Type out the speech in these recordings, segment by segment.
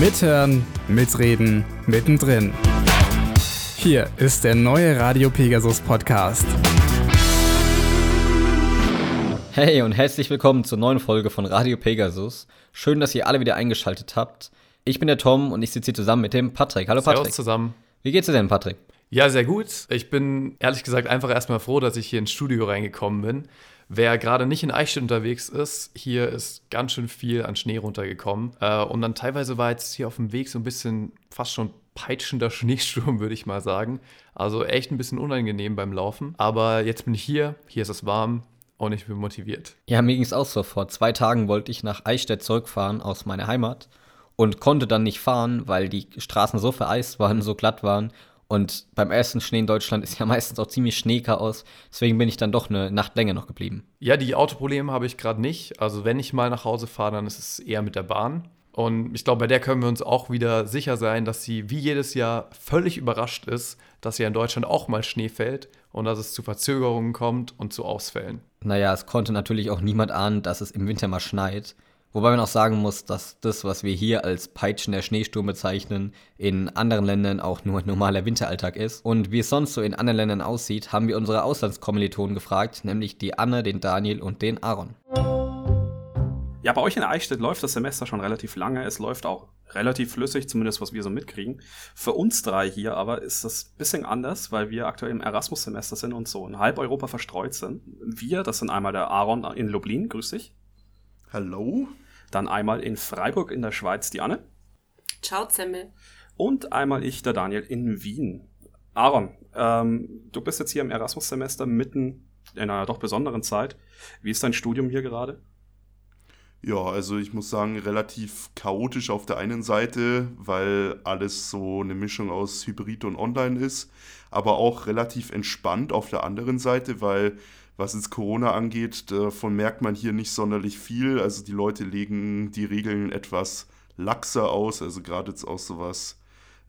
Mithören, mitreden, mittendrin. Hier ist der neue Radio Pegasus Podcast. Hey und herzlich willkommen zur neuen Folge von Radio Pegasus. Schön, dass ihr alle wieder eingeschaltet habt. Ich bin der Tom und ich sitze hier zusammen mit dem Patrick. Hallo Patrick. Servus zusammen. Wie geht's dir denn, Patrick? Ja, sehr gut. Ich bin ehrlich gesagt einfach erstmal froh, dass ich hier ins Studio reingekommen bin. Wer gerade nicht in Eichstätt unterwegs ist, hier ist ganz schön viel an Schnee runtergekommen. Äh, und dann teilweise war jetzt hier auf dem Weg so ein bisschen fast schon peitschender Schneesturm, würde ich mal sagen. Also echt ein bisschen unangenehm beim Laufen. Aber jetzt bin ich hier, hier ist es warm und ich bin motiviert. Ja, mir ging es auch so. Vor zwei Tagen wollte ich nach Eichstätt zurückfahren aus meiner Heimat und konnte dann nicht fahren, weil die Straßen so vereist waren, so glatt waren. Und beim ersten Schnee in Deutschland ist ja meistens auch ziemlich Schneechaos. Deswegen bin ich dann doch eine Nacht länger noch geblieben. Ja, die Autoprobleme habe ich gerade nicht. Also wenn ich mal nach Hause fahre, dann ist es eher mit der Bahn. Und ich glaube, bei der können wir uns auch wieder sicher sein, dass sie wie jedes Jahr völlig überrascht ist, dass ja in Deutschland auch mal Schnee fällt und dass es zu Verzögerungen kommt und zu Ausfällen. Naja, es konnte natürlich auch niemand ahnen, dass es im Winter mal schneit. Wobei man auch sagen muss, dass das, was wir hier als peitschender Schneesturm bezeichnen, in anderen Ländern auch nur ein normaler Winteralltag ist. Und wie es sonst so in anderen Ländern aussieht, haben wir unsere Auslandskommilitonen gefragt, nämlich die Anne, den Daniel und den Aaron. Ja, bei euch in Eichstätt läuft das Semester schon relativ lange. Es läuft auch relativ flüssig, zumindest was wir so mitkriegen. Für uns drei hier aber ist das ein bisschen anders, weil wir aktuell im Erasmus-Semester sind und so in halb Europa verstreut sind. Wir, das sind einmal der Aaron in Lublin, grüß dich. Hallo. Dann einmal in Freiburg in der Schweiz, die Anne. Ciao, Zemmel. Und einmal ich, der Daniel, in Wien. Aaron, ähm, du bist jetzt hier im Erasmus-Semester mitten in einer doch besonderen Zeit. Wie ist dein Studium hier gerade? Ja, also ich muss sagen, relativ chaotisch auf der einen Seite, weil alles so eine Mischung aus Hybrid und Online ist, aber auch relativ entspannt auf der anderen Seite, weil was jetzt Corona angeht, davon merkt man hier nicht sonderlich viel. Also die Leute legen die Regeln etwas laxer aus, also gerade jetzt auch sowas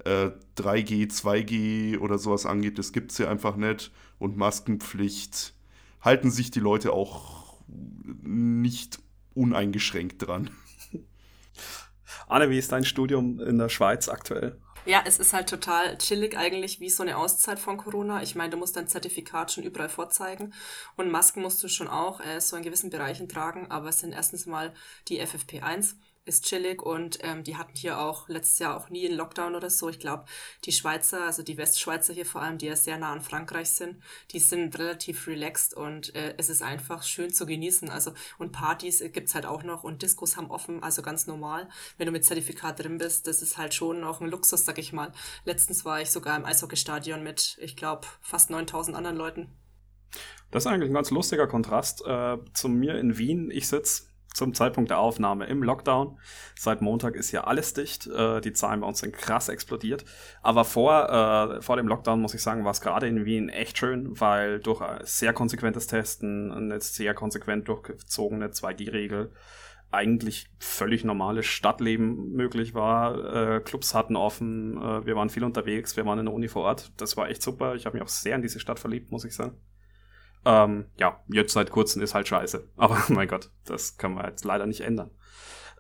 äh, 3G, 2G oder sowas angeht, das gibt es hier einfach nicht. Und Maskenpflicht halten sich die Leute auch nicht uneingeschränkt dran. Anne, wie ist dein Studium in der Schweiz aktuell? Ja, es ist halt total chillig eigentlich, wie so eine Auszeit von Corona. Ich meine, du musst dein Zertifikat schon überall vorzeigen. Und Masken musst du schon auch äh, so in gewissen Bereichen tragen, aber es sind erstens mal die FFP1 ist chillig und ähm, die hatten hier auch letztes Jahr auch nie einen Lockdown oder so. Ich glaube, die Schweizer, also die Westschweizer hier vor allem, die ja sehr nah an Frankreich sind, die sind relativ relaxed und äh, es ist einfach schön zu genießen. Also und Partys gibt's halt auch noch und Diskos haben offen, also ganz normal. Wenn du mit Zertifikat drin bist, das ist halt schon noch ein Luxus, sag ich mal. Letztens war ich sogar im Eishockeystadion mit, ich glaube, fast 9000 anderen Leuten. Das ist eigentlich ein ganz lustiger Kontrast äh, zu mir in Wien. Ich sitze zum Zeitpunkt der Aufnahme im Lockdown. Seit Montag ist ja alles dicht. Äh, die Zahlen bei uns sind krass explodiert. Aber vor, äh, vor dem Lockdown, muss ich sagen, war es gerade in Wien echt schön, weil durch sehr konsequentes Testen, eine sehr konsequent durchgezogene 2G-Regel, eigentlich völlig normales Stadtleben möglich war. Äh, Clubs hatten offen, äh, wir waren viel unterwegs, wir waren in der Uni vor Ort. Das war echt super. Ich habe mich auch sehr in diese Stadt verliebt, muss ich sagen. Ähm, ja, jetzt seit kurzem ist halt scheiße. Aber mein Gott, das können wir jetzt leider nicht ändern.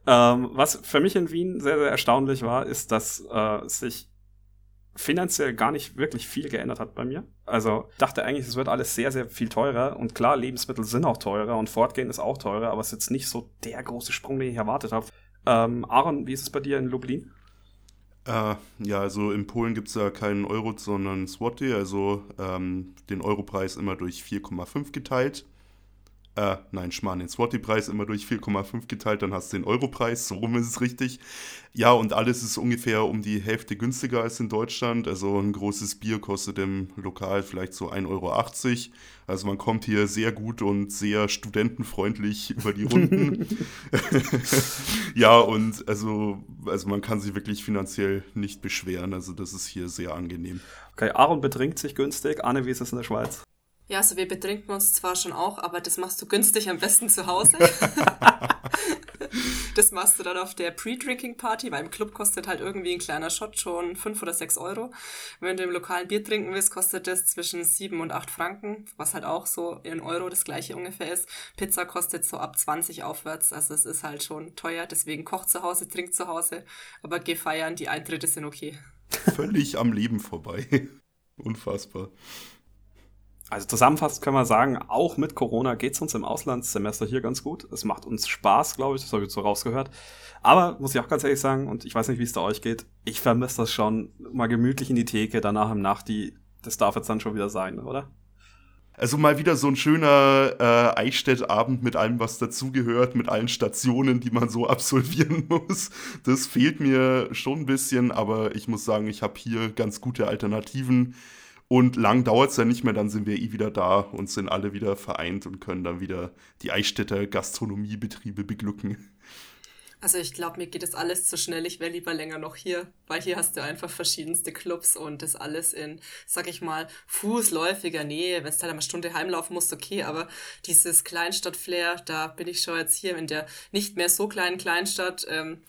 Ähm, was für mich in Wien sehr, sehr erstaunlich war, ist, dass äh, sich finanziell gar nicht wirklich viel geändert hat bei mir. Also dachte eigentlich, es wird alles sehr, sehr viel teurer. Und klar, Lebensmittel sind auch teurer und Fortgehen ist auch teurer, aber es ist jetzt nicht so der große Sprung, den ich erwartet habe. Ähm, Aaron, wie ist es bei dir in Lublin? Äh, ja, also in Polen gibt es ja keinen Euro, sondern Swati, also ähm, den Europreis immer durch 4,5 geteilt. Äh, nein, Schmarrn, den Swati-Preis immer durch 4,5 geteilt, dann hast du den Europreis, so rum ist es richtig. Ja, und alles ist ungefähr um die Hälfte günstiger als in Deutschland. Also ein großes Bier kostet im Lokal vielleicht so 1,80 Euro. Also man kommt hier sehr gut und sehr studentenfreundlich über die Runden. ja, und also, also man kann sich wirklich finanziell nicht beschweren. Also das ist hier sehr angenehm. Okay, Aaron betrinkt sich günstig. Anne, wie ist es in der Schweiz? Ja, also wir betrinken uns zwar schon auch, aber das machst du günstig am besten zu Hause. das machst du dann auf der Pre-Drinking-Party, weil im Club kostet halt irgendwie ein kleiner Shot schon 5 oder 6 Euro. Wenn du im lokalen Bier trinken willst, kostet das zwischen 7 und 8 Franken, was halt auch so in Euro das gleiche ungefähr ist. Pizza kostet so ab 20 aufwärts, also es ist halt schon teuer, deswegen koch zu Hause, trink zu Hause, aber geh feiern, die Eintritte sind okay. Völlig am Leben vorbei. Unfassbar. Also zusammenfassend können wir sagen, auch mit Corona geht es uns im Auslandssemester hier ganz gut. Es macht uns Spaß, glaube ich, das habe ich so rausgehört. Aber muss ich auch ganz ehrlich sagen, und ich weiß nicht, wie es da euch geht, ich vermisse das schon, mal gemütlich in die Theke, danach im Nachti, das darf jetzt dann schon wieder sein, oder? Also mal wieder so ein schöner äh, Eichstätt-Abend mit allem, was dazugehört, mit allen Stationen, die man so absolvieren muss. Das fehlt mir schon ein bisschen, aber ich muss sagen, ich habe hier ganz gute Alternativen. Und lang dauert es ja nicht mehr, dann sind wir eh wieder da und sind alle wieder vereint und können dann wieder die Eichstätter Gastronomiebetriebe beglücken. Also ich glaube, mir geht das alles zu schnell. Ich wäre lieber länger noch hier, weil hier hast du einfach verschiedenste Clubs und das alles in, sag ich mal, fußläufiger Nähe. Wenn es dann eine Stunde heimlaufen musst, okay, aber dieses Kleinstadt-Flair, da bin ich schon jetzt hier in der nicht mehr so kleinen Kleinstadt ähm,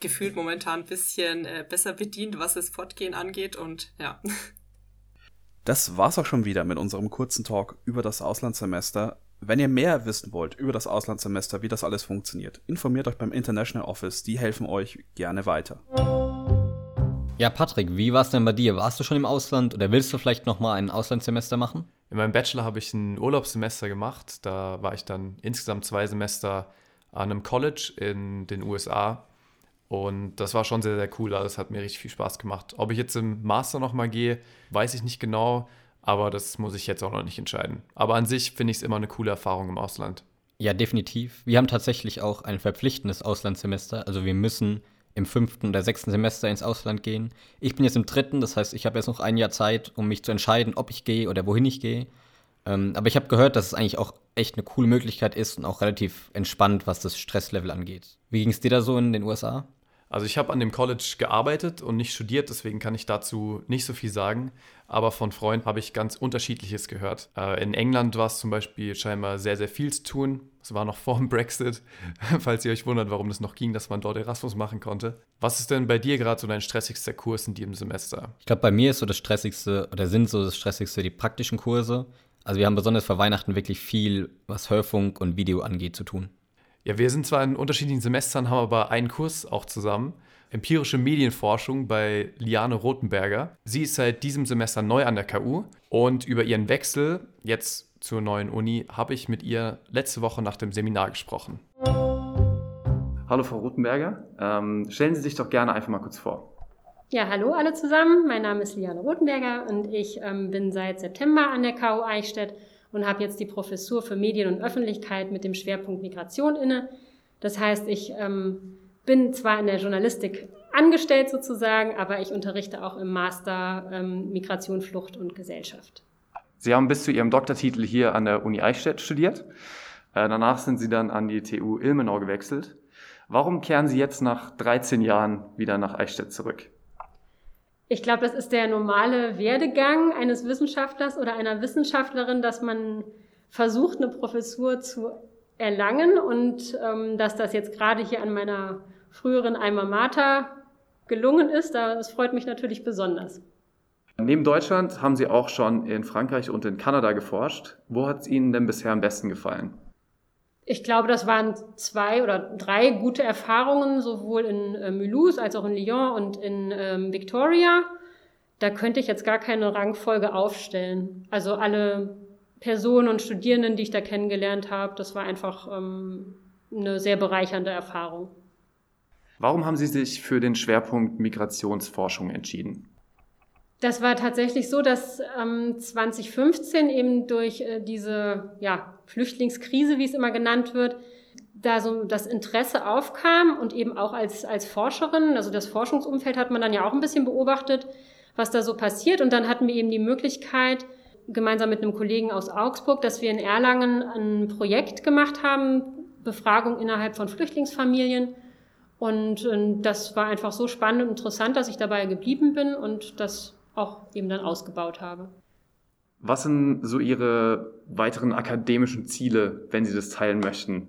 gefühlt momentan ein bisschen äh, besser bedient, was das Fortgehen angeht und ja. Das war's auch schon wieder mit unserem kurzen Talk über das Auslandssemester. Wenn ihr mehr wissen wollt über das Auslandssemester, wie das alles funktioniert, informiert euch beim International Office, die helfen euch gerne weiter. Ja, Patrick, wie war es denn bei dir? Warst du schon im Ausland oder willst du vielleicht noch mal ein Auslandssemester machen? In meinem Bachelor habe ich ein Urlaubssemester gemacht. Da war ich dann insgesamt zwei Semester an einem College in den USA. Und das war schon sehr, sehr cool. Das hat mir richtig viel Spaß gemacht. Ob ich jetzt im Master nochmal gehe, weiß ich nicht genau. Aber das muss ich jetzt auch noch nicht entscheiden. Aber an sich finde ich es immer eine coole Erfahrung im Ausland. Ja, definitiv. Wir haben tatsächlich auch ein verpflichtendes Auslandssemester. Also wir müssen im fünften oder sechsten Semester ins Ausland gehen. Ich bin jetzt im dritten, das heißt, ich habe jetzt noch ein Jahr Zeit, um mich zu entscheiden, ob ich gehe oder wohin ich gehe. Ähm, aber ich habe gehört, dass es eigentlich auch echt eine coole Möglichkeit ist und auch relativ entspannt, was das Stresslevel angeht. Wie ging es dir da so in den USA? Also ich habe an dem College gearbeitet und nicht studiert, deswegen kann ich dazu nicht so viel sagen. Aber von Freunden habe ich ganz unterschiedliches gehört. Äh, in England war es zum Beispiel scheinbar sehr, sehr viel zu tun. Es war noch vor dem Brexit, falls ihr euch wundert, warum das noch ging, dass man dort Erasmus machen konnte. Was ist denn bei dir gerade so dein stressigster Kurs in diesem Semester? Ich glaube, bei mir ist so das stressigste oder sind so das stressigste die praktischen Kurse. Also wir haben besonders vor Weihnachten wirklich viel, was Hörfunk und Video angeht, zu tun. Ja, wir sind zwar in unterschiedlichen Semestern, haben aber einen Kurs auch zusammen. Empirische Medienforschung bei Liane Rothenberger. Sie ist seit diesem Semester neu an der KU und über ihren Wechsel jetzt zur neuen Uni habe ich mit ihr letzte Woche nach dem Seminar gesprochen. Hallo Frau Rothenberger, ähm, stellen Sie sich doch gerne einfach mal kurz vor. Ja, hallo alle zusammen. Mein Name ist Liane Rothenberger und ich ähm, bin seit September an der KU Eichstätt und habe jetzt die Professur für Medien und Öffentlichkeit mit dem Schwerpunkt Migration inne. Das heißt, ich ähm, bin zwar in der Journalistik angestellt sozusagen, aber ich unterrichte auch im Master ähm, Migration, Flucht und Gesellschaft. Sie haben bis zu Ihrem Doktortitel hier an der Uni Eichstätt studiert. Äh, danach sind Sie dann an die TU Ilmenau gewechselt. Warum kehren Sie jetzt nach 13 Jahren wieder nach Eichstätt zurück? Ich glaube, das ist der normale Werdegang eines Wissenschaftlers oder einer Wissenschaftlerin, dass man versucht, eine Professur zu erlangen und ähm, dass das jetzt gerade hier an meiner früheren Alma Mater gelungen ist, das freut mich natürlich besonders. Neben Deutschland haben Sie auch schon in Frankreich und in Kanada geforscht. Wo hat es Ihnen denn bisher am besten gefallen? Ich glaube, das waren zwei oder drei gute Erfahrungen, sowohl in äh, Mulhouse als auch in Lyon und in ähm, Victoria. Da könnte ich jetzt gar keine Rangfolge aufstellen. Also alle Personen und Studierenden, die ich da kennengelernt habe, das war einfach ähm, eine sehr bereichernde Erfahrung. Warum haben Sie sich für den Schwerpunkt Migrationsforschung entschieden? Das war tatsächlich so, dass ähm, 2015 eben durch äh, diese ja, Flüchtlingskrise, wie es immer genannt wird, da so das Interesse aufkam und eben auch als, als Forscherin, also das Forschungsumfeld hat man dann ja auch ein bisschen beobachtet, was da so passiert. Und dann hatten wir eben die Möglichkeit, gemeinsam mit einem Kollegen aus Augsburg, dass wir in Erlangen ein Projekt gemacht haben, Befragung innerhalb von Flüchtlingsfamilien. Und, und das war einfach so spannend und interessant, dass ich dabei geblieben bin und das auch eben dann ausgebaut habe. Was sind so Ihre weiteren akademischen Ziele, wenn Sie das teilen möchten?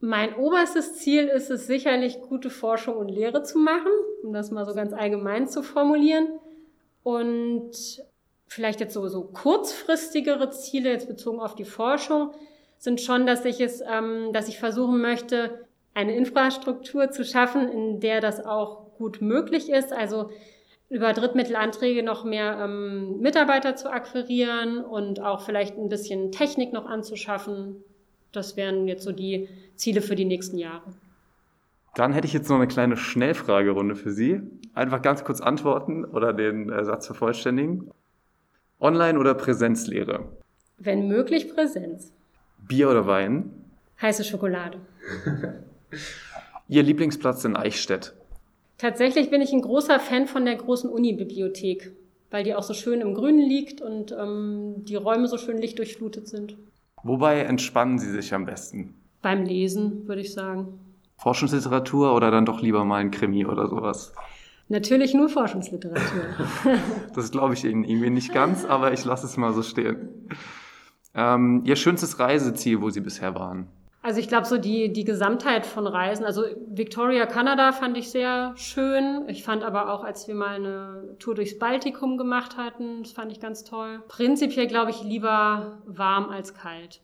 Mein oberstes Ziel ist es sicherlich, gute Forschung und Lehre zu machen, um das mal so ganz allgemein zu formulieren. Und vielleicht jetzt so, so kurzfristigere Ziele, jetzt bezogen auf die Forschung, sind schon, dass ich es, ähm, dass ich versuchen möchte, eine Infrastruktur zu schaffen, in der das auch gut möglich ist. Also über Drittmittelanträge noch mehr ähm, Mitarbeiter zu akquirieren und auch vielleicht ein bisschen Technik noch anzuschaffen. Das wären jetzt so die Ziele für die nächsten Jahre. Dann hätte ich jetzt noch eine kleine Schnellfragerunde für Sie. Einfach ganz kurz antworten oder den äh, Satz vervollständigen. Online- oder Präsenzlehre? Wenn möglich Präsenz. Bier oder Wein? Heiße Schokolade. Ihr Lieblingsplatz in Eichstätt? Tatsächlich bin ich ein großer Fan von der großen Unibibliothek, weil die auch so schön im Grünen liegt und ähm, die Räume so schön lichtdurchflutet sind. Wobei entspannen Sie sich am besten? Beim Lesen, würde ich sagen. Forschungsliteratur oder dann doch lieber mal ein Krimi oder sowas? Natürlich nur Forschungsliteratur. das glaube ich Ihnen irgendwie nicht ganz, aber ich lasse es mal so stehen. Ähm, Ihr schönstes Reiseziel, wo Sie bisher waren? Also ich glaube so die, die Gesamtheit von Reisen, also Victoria, Kanada fand ich sehr schön. Ich fand aber auch, als wir mal eine Tour durchs Baltikum gemacht hatten, das fand ich ganz toll. Prinzipiell glaube ich lieber warm als kalt.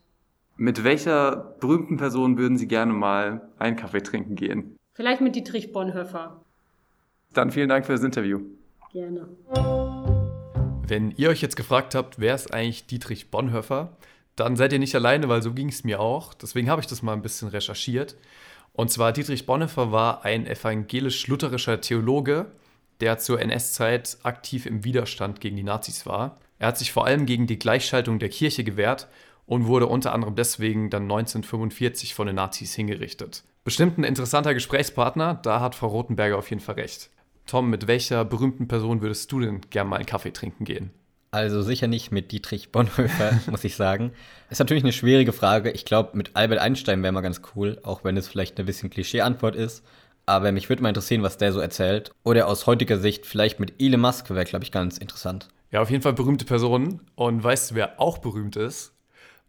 Mit welcher berühmten Person würden Sie gerne mal einen Kaffee trinken gehen? Vielleicht mit Dietrich Bonhoeffer. Dann vielen Dank für das Interview. Gerne. Wenn ihr euch jetzt gefragt habt, wer ist eigentlich Dietrich Bonhoeffer, dann seid ihr nicht alleine, weil so ging es mir auch. Deswegen habe ich das mal ein bisschen recherchiert. Und zwar Dietrich Bonhoeffer war ein evangelisch-lutherischer Theologe, der zur NS-Zeit aktiv im Widerstand gegen die Nazis war. Er hat sich vor allem gegen die Gleichschaltung der Kirche gewehrt und wurde unter anderem deswegen dann 1945 von den Nazis hingerichtet. Bestimmt ein interessanter Gesprächspartner, da hat Frau Rothenberger auf jeden Fall recht. Tom, mit welcher berühmten Person würdest du denn gern mal einen Kaffee trinken gehen? Also sicher nicht mit Dietrich Bonhoeffer, muss ich sagen. Ist natürlich eine schwierige Frage. Ich glaube, mit Albert Einstein wäre mal ganz cool, auch wenn es vielleicht eine bisschen Klischee-Antwort ist. Aber mich würde mal interessieren, was der so erzählt. Oder aus heutiger Sicht vielleicht mit Elon Musk wäre, glaube ich, ganz interessant. Ja, auf jeden Fall berühmte Personen. Und weißt du, wer auch berühmt ist?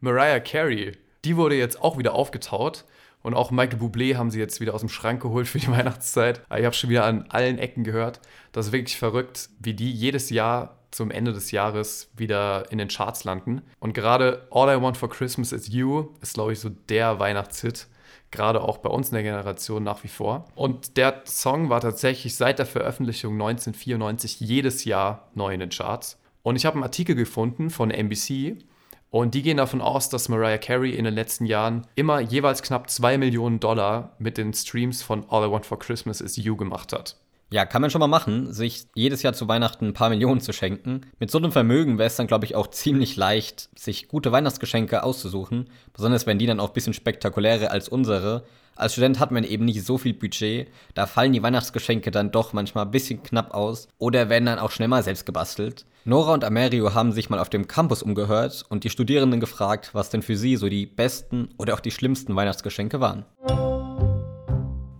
Mariah Carey. Die wurde jetzt auch wieder aufgetaut. Und auch Michael Bublé haben sie jetzt wieder aus dem Schrank geholt für die Weihnachtszeit. Ich habe schon wieder an allen Ecken gehört. Das ist wirklich verrückt, wie die jedes Jahr zum Ende des Jahres wieder in den Charts landen. Und gerade All I Want for Christmas is You ist, glaube ich, so der Weihnachtshit. Gerade auch bei uns in der Generation nach wie vor. Und der Song war tatsächlich seit der Veröffentlichung 1994 jedes Jahr neu in den Charts. Und ich habe einen Artikel gefunden von NBC, und die gehen davon aus, dass Mariah Carey in den letzten Jahren immer jeweils knapp 2 Millionen Dollar mit den Streams von All I Want for Christmas is You gemacht hat. Ja, kann man schon mal machen, sich jedes Jahr zu Weihnachten ein paar Millionen zu schenken. Mit so einem Vermögen wäre es dann, glaube ich, auch ziemlich leicht, sich gute Weihnachtsgeschenke auszusuchen. Besonders wenn die dann auch ein bisschen spektakulärer als unsere. Als Student hat man eben nicht so viel Budget. Da fallen die Weihnachtsgeschenke dann doch manchmal ein bisschen knapp aus oder werden dann auch schnell mal selbst gebastelt. Nora und Amerio haben sich mal auf dem Campus umgehört und die Studierenden gefragt, was denn für sie so die besten oder auch die schlimmsten Weihnachtsgeschenke waren.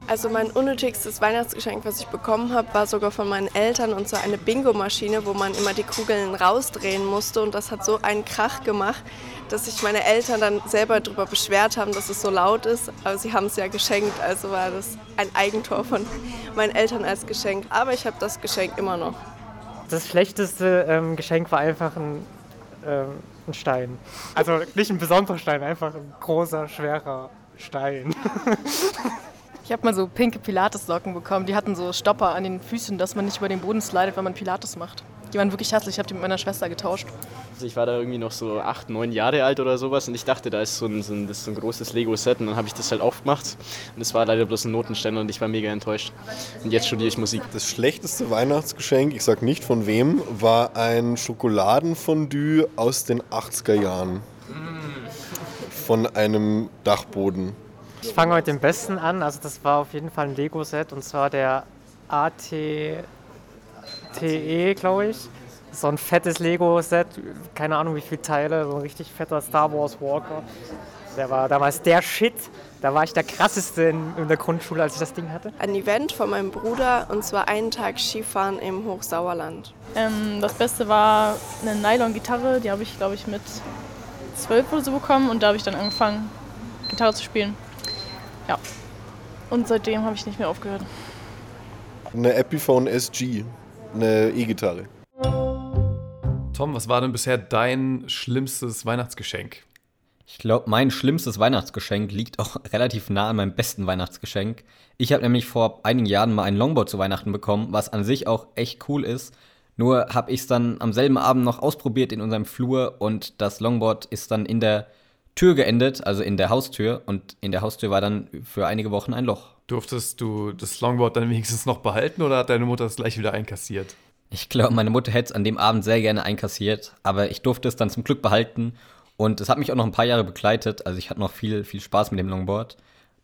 Also mein unnötigstes Weihnachtsgeschenk, was ich bekommen habe, war sogar von meinen Eltern und zwar eine Bingo-Maschine, wo man immer die Kugeln rausdrehen musste und das hat so einen Krach gemacht, dass sich meine Eltern dann selber darüber beschwert haben, dass es so laut ist, aber sie haben es ja geschenkt, also war das ein Eigentor von meinen Eltern als Geschenk. Aber ich habe das Geschenk immer noch. Das schlechteste ähm, Geschenk war einfach ein, ähm, ein Stein. Also nicht ein besonderer Stein, einfach ein großer, schwerer Stein. Ich habe mal so pinke Pilates-Socken bekommen. Die hatten so Stopper an den Füßen, dass man nicht über den Boden slidet, wenn man Pilates macht. Die waren wirklich hässlich. Ich habe die mit meiner Schwester getauscht. Also ich war da irgendwie noch so acht, neun Jahre alt oder sowas und ich dachte, da ist so ein, so ein, das ist so ein großes Lego-Set und dann habe ich das halt aufgemacht und es war leider bloß ein Notenständer und ich war mega enttäuscht. Und jetzt studiere ich Musik. Das schlechteste Weihnachtsgeschenk, ich sag nicht von wem, war ein Schokoladenfondue aus den 80er Jahren. Von einem Dachboden. Ich fange heute den besten an. Also das war auf jeden Fall ein Lego-Set und zwar der ATTE, glaube ich. So ein fettes Lego-Set, keine Ahnung wie viele Teile, so ein richtig fetter Star Wars Walker. Der war damals der Shit. Da war ich der krasseste in, in der Grundschule, als ich das Ding hatte. Ein Event von meinem Bruder und zwar einen Tag Skifahren im Hochsauerland. Ähm, das Beste war eine Nylon-Gitarre, die habe ich, glaube ich, mit zwölf oder so bekommen und da habe ich dann angefangen, Gitarre zu spielen. Ja. Und seitdem habe ich nicht mehr aufgehört. Eine Epiphone SG, eine E-Gitarre. Tom, was war denn bisher dein schlimmstes Weihnachtsgeschenk? Ich glaube, mein schlimmstes Weihnachtsgeschenk liegt auch relativ nah an meinem besten Weihnachtsgeschenk. Ich habe nämlich vor einigen Jahren mal ein Longboard zu Weihnachten bekommen, was an sich auch echt cool ist. Nur habe ich es dann am selben Abend noch ausprobiert in unserem Flur und das Longboard ist dann in der Tür geendet, also in der Haustür. Und in der Haustür war dann für einige Wochen ein Loch. Durftest du das Longboard dann wenigstens noch behalten oder hat deine Mutter es gleich wieder einkassiert? Ich glaube, meine Mutter hätte es an dem Abend sehr gerne einkassiert, aber ich durfte es dann zum Glück behalten. Und es hat mich auch noch ein paar Jahre begleitet. Also ich hatte noch viel, viel Spaß mit dem Longboard.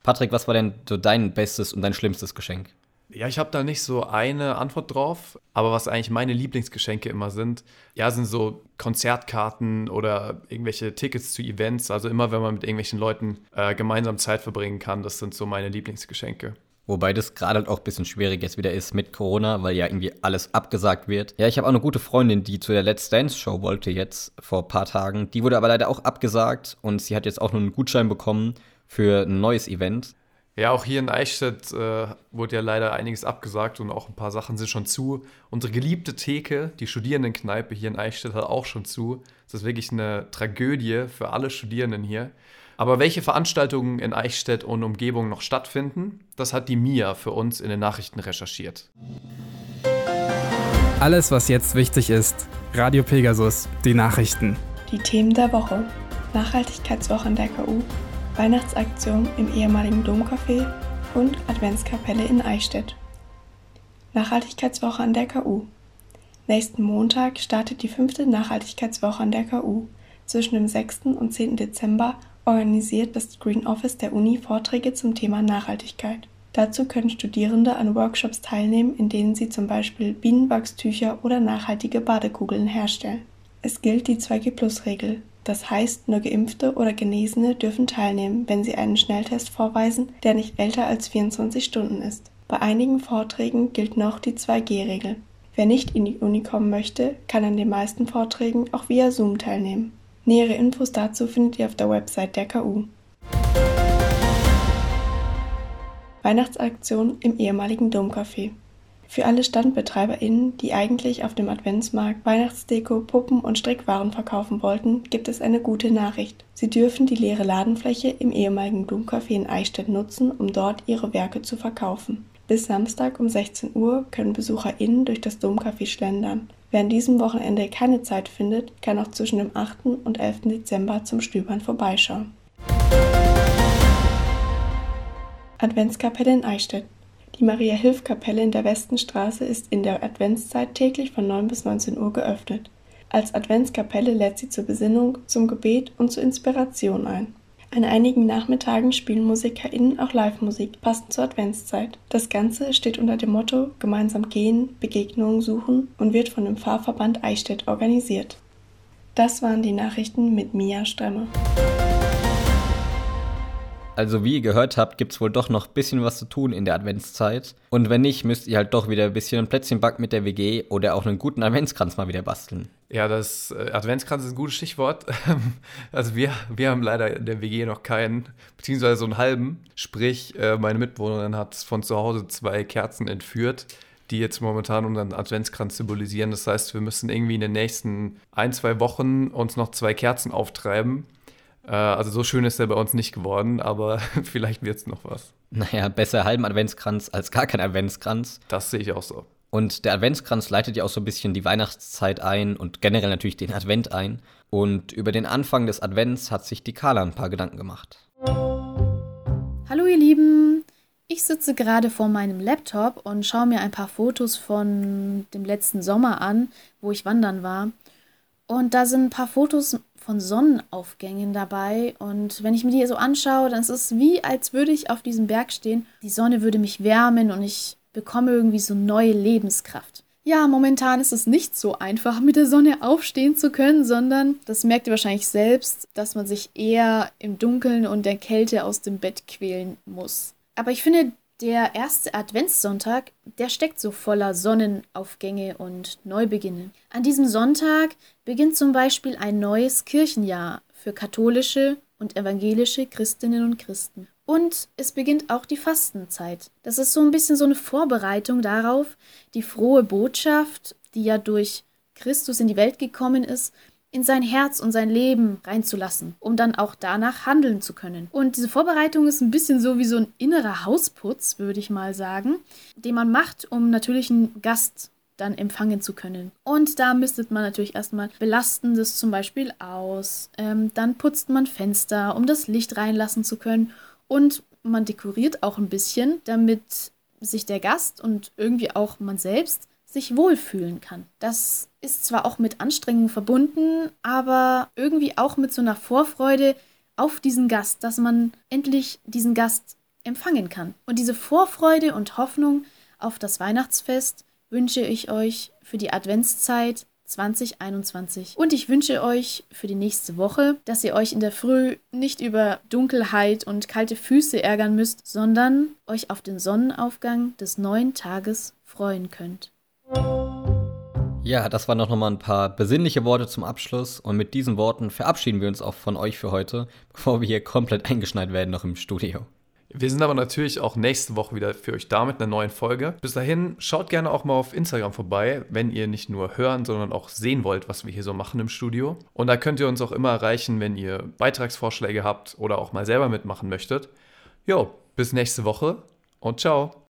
Patrick, was war denn so dein bestes und dein schlimmstes Geschenk? Ja, ich habe da nicht so eine Antwort drauf, aber was eigentlich meine Lieblingsgeschenke immer sind, ja, sind so Konzertkarten oder irgendwelche Tickets zu Events. Also immer, wenn man mit irgendwelchen Leuten äh, gemeinsam Zeit verbringen kann, das sind so meine Lieblingsgeschenke. Wobei das gerade halt auch ein bisschen schwierig jetzt wieder ist mit Corona, weil ja irgendwie alles abgesagt wird. Ja, ich habe auch eine gute Freundin, die zu der Let's Dance Show wollte jetzt vor ein paar Tagen. Die wurde aber leider auch abgesagt und sie hat jetzt auch nur einen Gutschein bekommen für ein neues Event. Ja, auch hier in Eichstätt äh, wurde ja leider einiges abgesagt und auch ein paar Sachen sind schon zu. Unsere geliebte Theke, die Studierendenkneipe hier in Eichstätt, hat auch schon zu. Das ist wirklich eine Tragödie für alle Studierenden hier. Aber welche Veranstaltungen in Eichstätt und Umgebung noch stattfinden, das hat die Mia für uns in den Nachrichten recherchiert. Alles, was jetzt wichtig ist. Radio Pegasus, die Nachrichten. Die Themen der Woche. Nachhaltigkeitswoche an der KU, Weihnachtsaktion im ehemaligen Domcafé und Adventskapelle in Eichstätt. Nachhaltigkeitswoche an der KU. Nächsten Montag startet die fünfte Nachhaltigkeitswoche an der KU. Zwischen dem 6. und 10. Dezember organisiert das Green Office der Uni Vorträge zum Thema Nachhaltigkeit. Dazu können Studierende an Workshops teilnehmen, in denen sie zum Beispiel Bienenwachstücher oder nachhaltige Badekugeln herstellen. Es gilt die 2G-Plus-Regel. Das heißt, nur Geimpfte oder Genesene dürfen teilnehmen, wenn sie einen Schnelltest vorweisen, der nicht älter als 24 Stunden ist. Bei einigen Vorträgen gilt noch die 2G-Regel. Wer nicht in die Uni kommen möchte, kann an den meisten Vorträgen auch via Zoom teilnehmen. Nähere Infos dazu findet ihr auf der Website der KU. Weihnachtsaktion im ehemaligen Domcafé. Für alle StandbetreiberInnen, die eigentlich auf dem Adventsmarkt Weihnachtsdeko, Puppen und Strickwaren verkaufen wollten, gibt es eine gute Nachricht. Sie dürfen die leere Ladenfläche im ehemaligen Domcafé in Eichstätt nutzen, um dort ihre Werke zu verkaufen. Bis Samstag um 16 Uhr können BesucherInnen durch das Domcafé schlendern. Wer an diesem Wochenende keine Zeit findet, kann auch zwischen dem 8. und 11. Dezember zum Stöbern vorbeischauen. Adventskapelle in Eichstätt. Die Maria-Hilf-Kapelle in der Westenstraße ist in der Adventszeit täglich von 9 bis 19 Uhr geöffnet. Als Adventskapelle lädt sie zur Besinnung, zum Gebet und zur Inspiration ein. An einigen Nachmittagen spielen MusikerInnen auch Live-Musik, passend zur Adventszeit. Das Ganze steht unter dem Motto Gemeinsam gehen, Begegnungen suchen und wird von dem Pfarrverband Eichstätt organisiert. Das waren die Nachrichten mit Mia Stremme. Also wie ihr gehört habt, gibt es wohl doch noch ein bisschen was zu tun in der Adventszeit. Und wenn nicht, müsst ihr halt doch wieder ein bisschen ein Plätzchen backen mit der WG oder auch einen guten Adventskranz mal wieder basteln. Ja, das äh, Adventskranz ist ein gutes Stichwort. also wir, wir haben leider in der WG noch keinen, beziehungsweise so einen halben. Sprich, äh, meine Mitbewohnerin hat von zu Hause zwei Kerzen entführt, die jetzt momentan unseren Adventskranz symbolisieren. Das heißt, wir müssen irgendwie in den nächsten ein, zwei Wochen uns noch zwei Kerzen auftreiben also so schön ist er bei uns nicht geworden, aber vielleicht wird es noch was. Naja, besser halben Adventskranz als gar kein Adventskranz. Das sehe ich auch so. Und der Adventskranz leitet ja auch so ein bisschen die Weihnachtszeit ein und generell natürlich den Advent ein. Und über den Anfang des Advents hat sich die Carla ein paar Gedanken gemacht. Hallo ihr Lieben, ich sitze gerade vor meinem Laptop und schaue mir ein paar Fotos von dem letzten Sommer an, wo ich wandern war. Und da sind ein paar Fotos von Sonnenaufgängen dabei. Und wenn ich mir die so anschaue, dann ist es wie, als würde ich auf diesem Berg stehen. Die Sonne würde mich wärmen und ich bekomme irgendwie so neue Lebenskraft. Ja, momentan ist es nicht so einfach, mit der Sonne aufstehen zu können, sondern das merkt ihr wahrscheinlich selbst, dass man sich eher im Dunkeln und der Kälte aus dem Bett quälen muss. Aber ich finde, der erste Adventssonntag, der steckt so voller Sonnenaufgänge und Neubeginne. An diesem Sonntag beginnt zum Beispiel ein neues Kirchenjahr für katholische und evangelische Christinnen und Christen. Und es beginnt auch die Fastenzeit. Das ist so ein bisschen so eine Vorbereitung darauf, die frohe Botschaft, die ja durch Christus in die Welt gekommen ist, in sein Herz und sein Leben reinzulassen, um dann auch danach handeln zu können. Und diese Vorbereitung ist ein bisschen so wie so ein innerer Hausputz, würde ich mal sagen, den man macht, um natürlich einen Gast dann empfangen zu können. Und da mistet man natürlich erstmal Belastendes zum Beispiel aus. Ähm, dann putzt man Fenster, um das Licht reinlassen zu können. Und man dekoriert auch ein bisschen, damit sich der Gast und irgendwie auch man selbst sich wohlfühlen kann. Das ist zwar auch mit Anstrengung verbunden, aber irgendwie auch mit so einer Vorfreude auf diesen Gast, dass man endlich diesen Gast empfangen kann. Und diese Vorfreude und Hoffnung auf das Weihnachtsfest wünsche ich euch für die Adventszeit 2021. Und ich wünsche euch für die nächste Woche, dass ihr euch in der Früh nicht über Dunkelheit und kalte Füße ärgern müsst, sondern euch auf den Sonnenaufgang des neuen Tages freuen könnt. Ja, das waren noch mal ein paar besinnliche Worte zum Abschluss. Und mit diesen Worten verabschieden wir uns auch von euch für heute, bevor wir hier komplett eingeschneit werden noch im Studio. Wir sind aber natürlich auch nächste Woche wieder für euch da mit einer neuen Folge. Bis dahin, schaut gerne auch mal auf Instagram vorbei, wenn ihr nicht nur hören, sondern auch sehen wollt, was wir hier so machen im Studio. Und da könnt ihr uns auch immer erreichen, wenn ihr Beitragsvorschläge habt oder auch mal selber mitmachen möchtet. Jo, bis nächste Woche und ciao.